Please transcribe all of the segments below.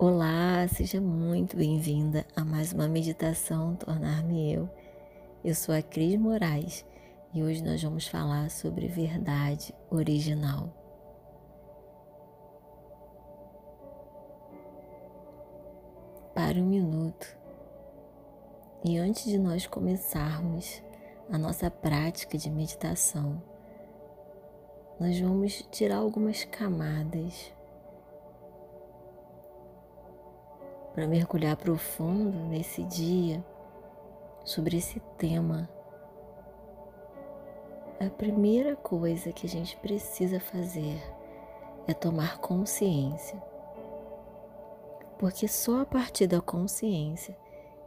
Olá, seja muito bem-vinda a mais uma meditação Tornar-me Eu. Eu sou a Cris Moraes e hoje nós vamos falar sobre verdade original. Pare um minuto e antes de nós começarmos a nossa prática de meditação, nós vamos tirar algumas camadas para mergulhar profundo nesse dia sobre esse tema. A primeira coisa que a gente precisa fazer é tomar consciência. Porque só a partir da consciência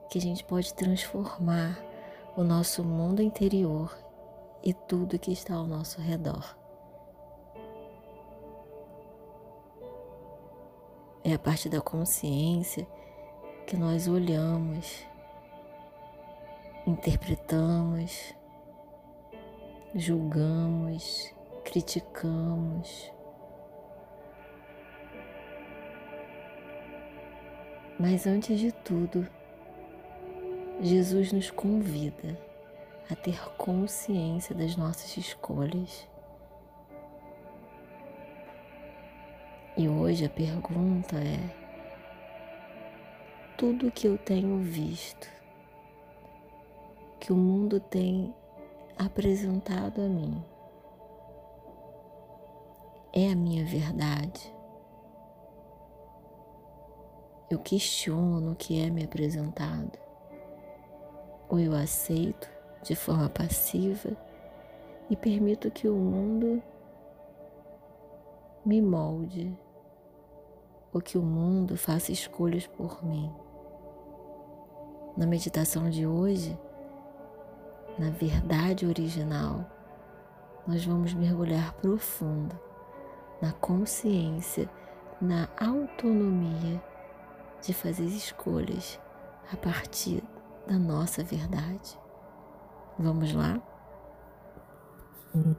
que a gente pode transformar o nosso mundo interior e tudo que está ao nosso redor. É a partir da consciência que nós olhamos, interpretamos, julgamos, criticamos. Mas antes de tudo, Jesus nos convida a ter consciência das nossas escolhas. E hoje a pergunta é: tudo que eu tenho visto, que o mundo tem apresentado a mim, é a minha verdade? Eu questiono o que é me apresentado, ou eu aceito de forma passiva e permito que o mundo me molde, ou que o mundo faça escolhas por mim. Na meditação de hoje, na verdade original, nós vamos mergulhar profundo na consciência, na autonomia de fazer escolhas a partir da nossa verdade. Vamos lá? Hum.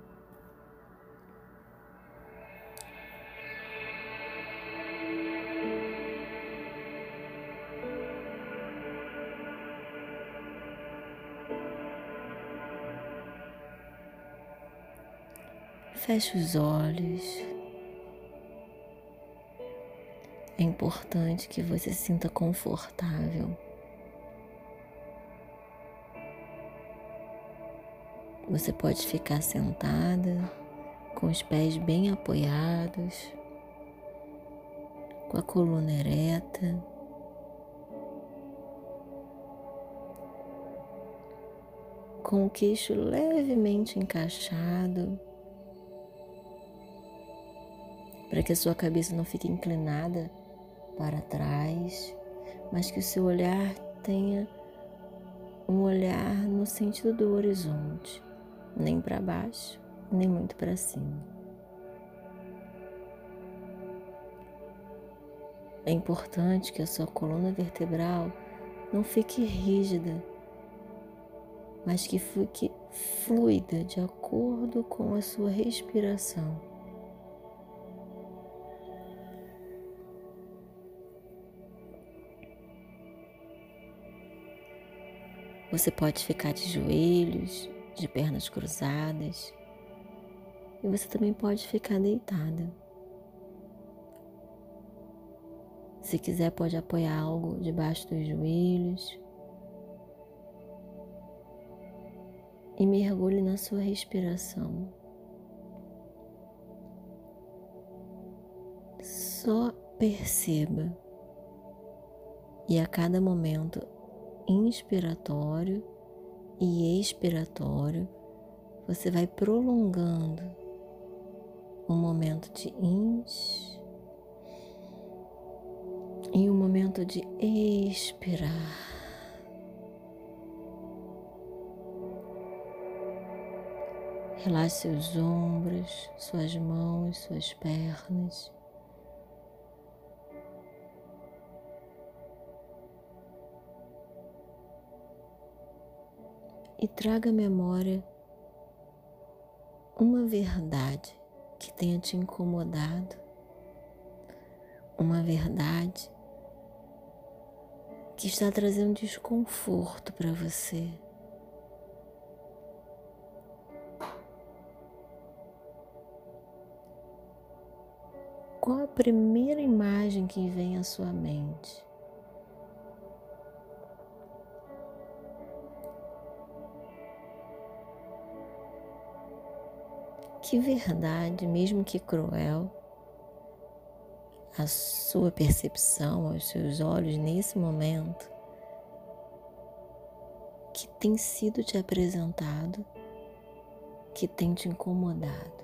Feche os olhos. É importante que você se sinta confortável. Você pode ficar sentada, com os pés bem apoiados, com a coluna ereta. Com o queixo levemente encaixado para que a sua cabeça não fique inclinada para trás, mas que o seu olhar tenha um olhar no sentido do horizonte, nem para baixo, nem muito para cima. É importante que a sua coluna vertebral não fique rígida, mas que fique fluida de acordo com a sua respiração. Você pode ficar de joelhos, de pernas cruzadas. E você também pode ficar deitada. Se quiser, pode apoiar algo debaixo dos joelhos. E mergulhe na sua respiração. Só perceba. E a cada momento inspiratório e expiratório, você vai prolongando um momento de ins e um momento de expirar. Relaxe seus ombros, suas mãos, suas pernas. E traga à memória uma verdade que tenha te incomodado, uma verdade que está trazendo desconforto para você. Qual a primeira imagem que vem à sua mente? Que verdade, mesmo que cruel, a sua percepção, aos seus olhos nesse momento, que tem sido te apresentado, que tem te incomodado.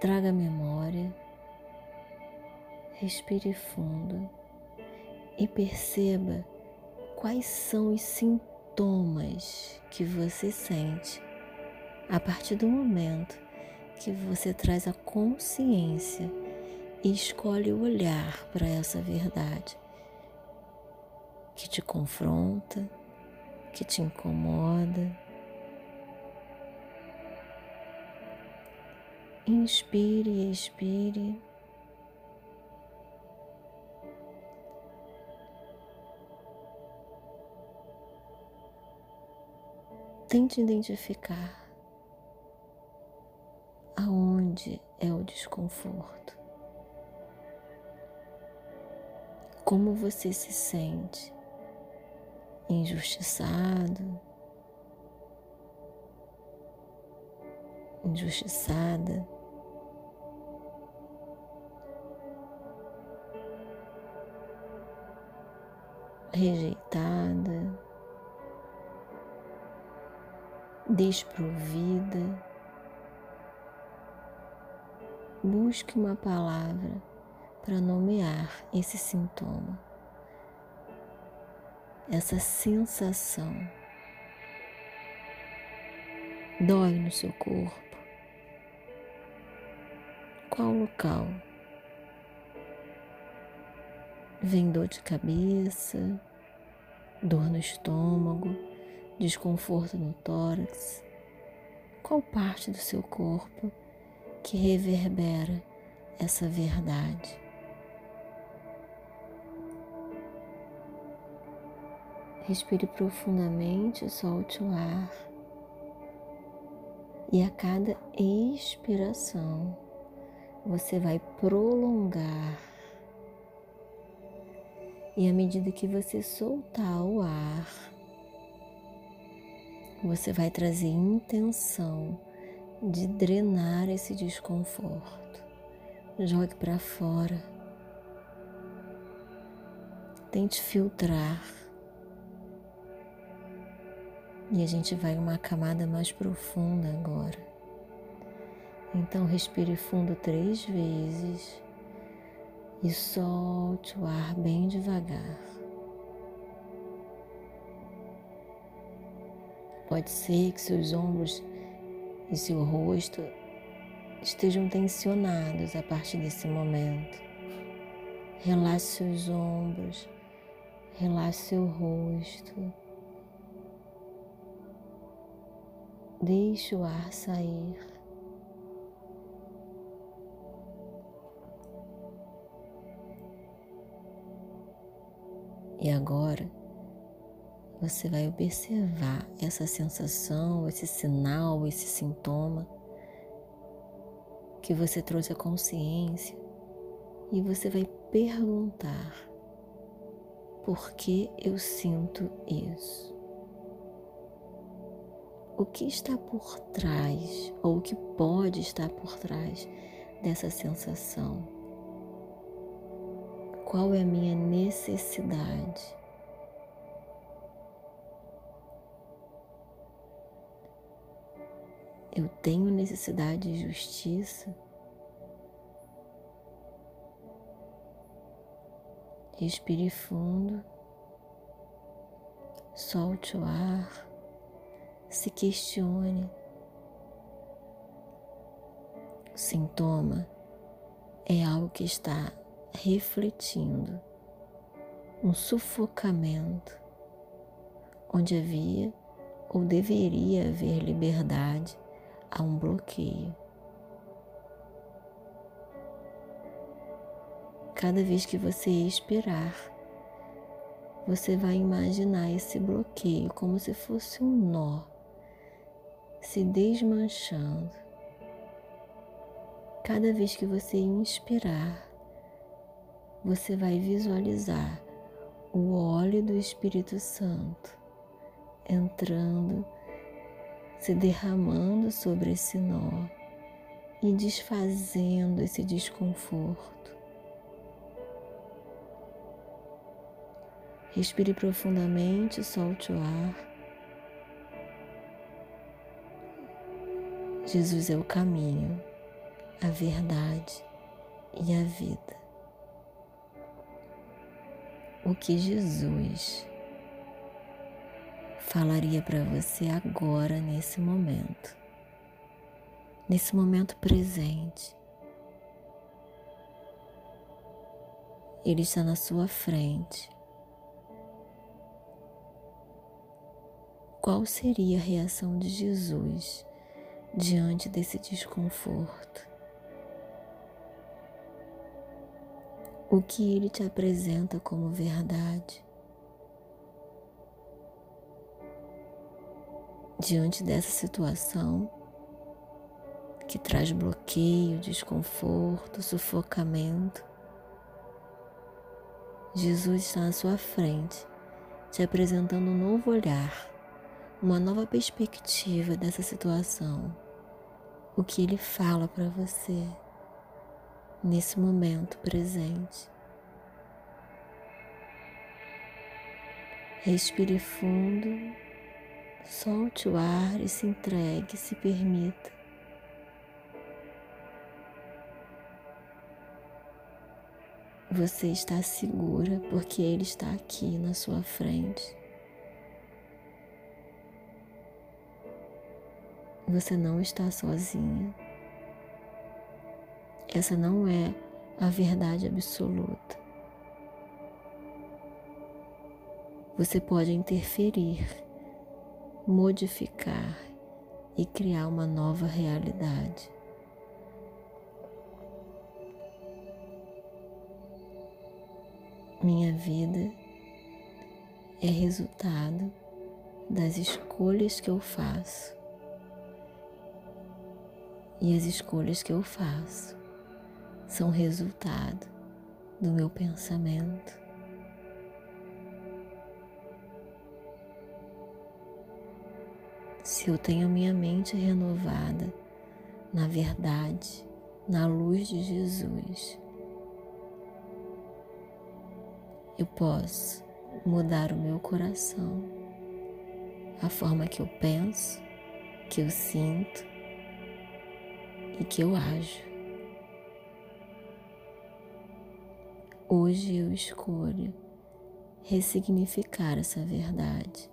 Traga memória, respire fundo e perceba quais são os sintomas que você sente a partir do momento que você traz a consciência e escolhe olhar para essa verdade que te confronta, que te incomoda Inspire, expire. Tente identificar aonde é o desconforto. Como você se sente? Injustiçado? Injustiçada? rejeitada, desprovida. Busque uma palavra para nomear esse sintoma, essa sensação. Dói no seu corpo? Qual local? Vem dor de cabeça, dor no estômago, desconforto no tórax? Qual parte do seu corpo que reverbera essa verdade? Respire profundamente, solte o ar. E a cada expiração, você vai prolongar e à medida que você soltar o ar, você vai trazer intenção de drenar esse desconforto. Jogue para fora. Tente filtrar. E a gente vai uma camada mais profunda agora. Então respire fundo três vezes e solte o ar bem devagar. Pode ser que seus ombros e seu rosto estejam tensionados a partir desse momento. Relaxe seus ombros, relaxe seu rosto. Deixe o ar sair. E agora você vai observar essa sensação, esse sinal, esse sintoma que você trouxe à consciência e você vai perguntar: por que eu sinto isso? O que está por trás ou o que pode estar por trás dessa sensação? qual é a minha necessidade. Eu tenho necessidade de justiça. Respire fundo, solte o ar, se questione. O sintoma é algo que está refletindo um sufocamento onde havia ou deveria haver liberdade a um bloqueio. cada vez que você expirar, você vai imaginar esse bloqueio como se fosse um nó se desmanchando. Cada vez que você inspirar, você vai visualizar o óleo do Espírito Santo entrando, se derramando sobre esse nó e desfazendo esse desconforto. Respire profundamente, solte o ar. Jesus é o caminho, a verdade e a vida. O que Jesus falaria para você agora, nesse momento, nesse momento presente? Ele está na sua frente. Qual seria a reação de Jesus diante desse desconforto? O que ele te apresenta como verdade? Diante dessa situação que traz bloqueio, desconforto, sufocamento, Jesus está na sua frente, te apresentando um novo olhar, uma nova perspectiva dessa situação o que Ele fala para você nesse momento presente. Respire fundo, solte o ar e se entregue, se permita. Você está segura porque Ele está aqui na sua frente. Você não está sozinha. Essa não é a verdade absoluta. Você pode interferir, modificar e criar uma nova realidade. Minha vida é resultado das escolhas que eu faço e as escolhas que eu faço são resultado do meu pensamento. Se eu tenho minha mente renovada na verdade, na luz de Jesus, eu posso mudar o meu coração, a forma que eu penso, que eu sinto e que eu ajo. Hoje eu escolho ressignificar essa verdade.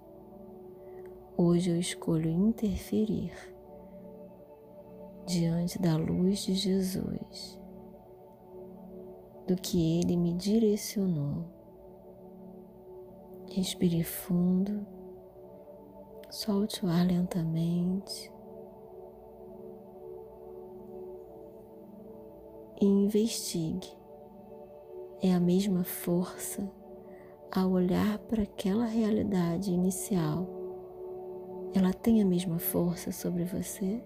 Hoje eu escolho interferir diante da luz de Jesus, do que Ele me direcionou. Respire fundo, solte o ar lentamente. e investigue. É a mesma força ao olhar para aquela realidade inicial. Ela tem a mesma força sobre você?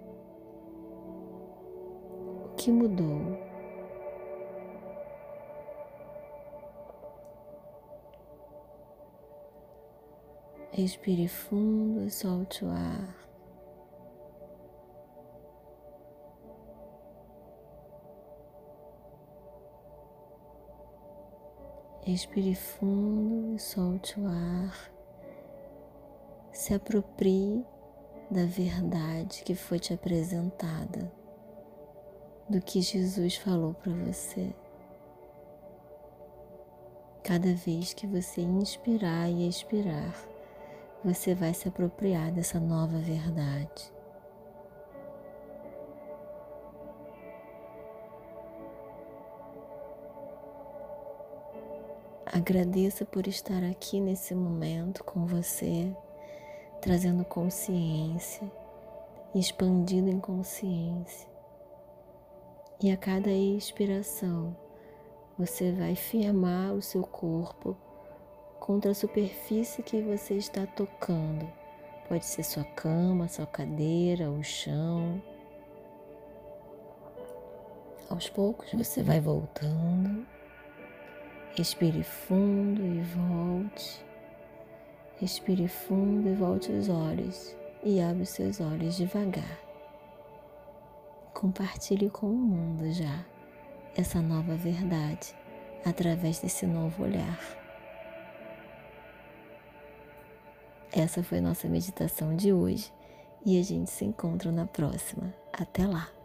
O que mudou? Respire fundo e solte o ar. Respire fundo e solte o ar. Se aproprie da verdade que foi te apresentada, do que Jesus falou para você. Cada vez que você inspirar e expirar, você vai se apropriar dessa nova verdade. Agradeça por estar aqui nesse momento com você, trazendo consciência, expandindo em consciência. E a cada expiração, você vai firmar o seu corpo contra a superfície que você está tocando. Pode ser sua cama, sua cadeira, o chão. Aos poucos você vai voltando. Respire fundo e volte. Respire fundo e volte os olhos e abre os seus olhos devagar. Compartilhe com o mundo já essa nova verdade através desse novo olhar. Essa foi nossa meditação de hoje e a gente se encontra na próxima. Até lá!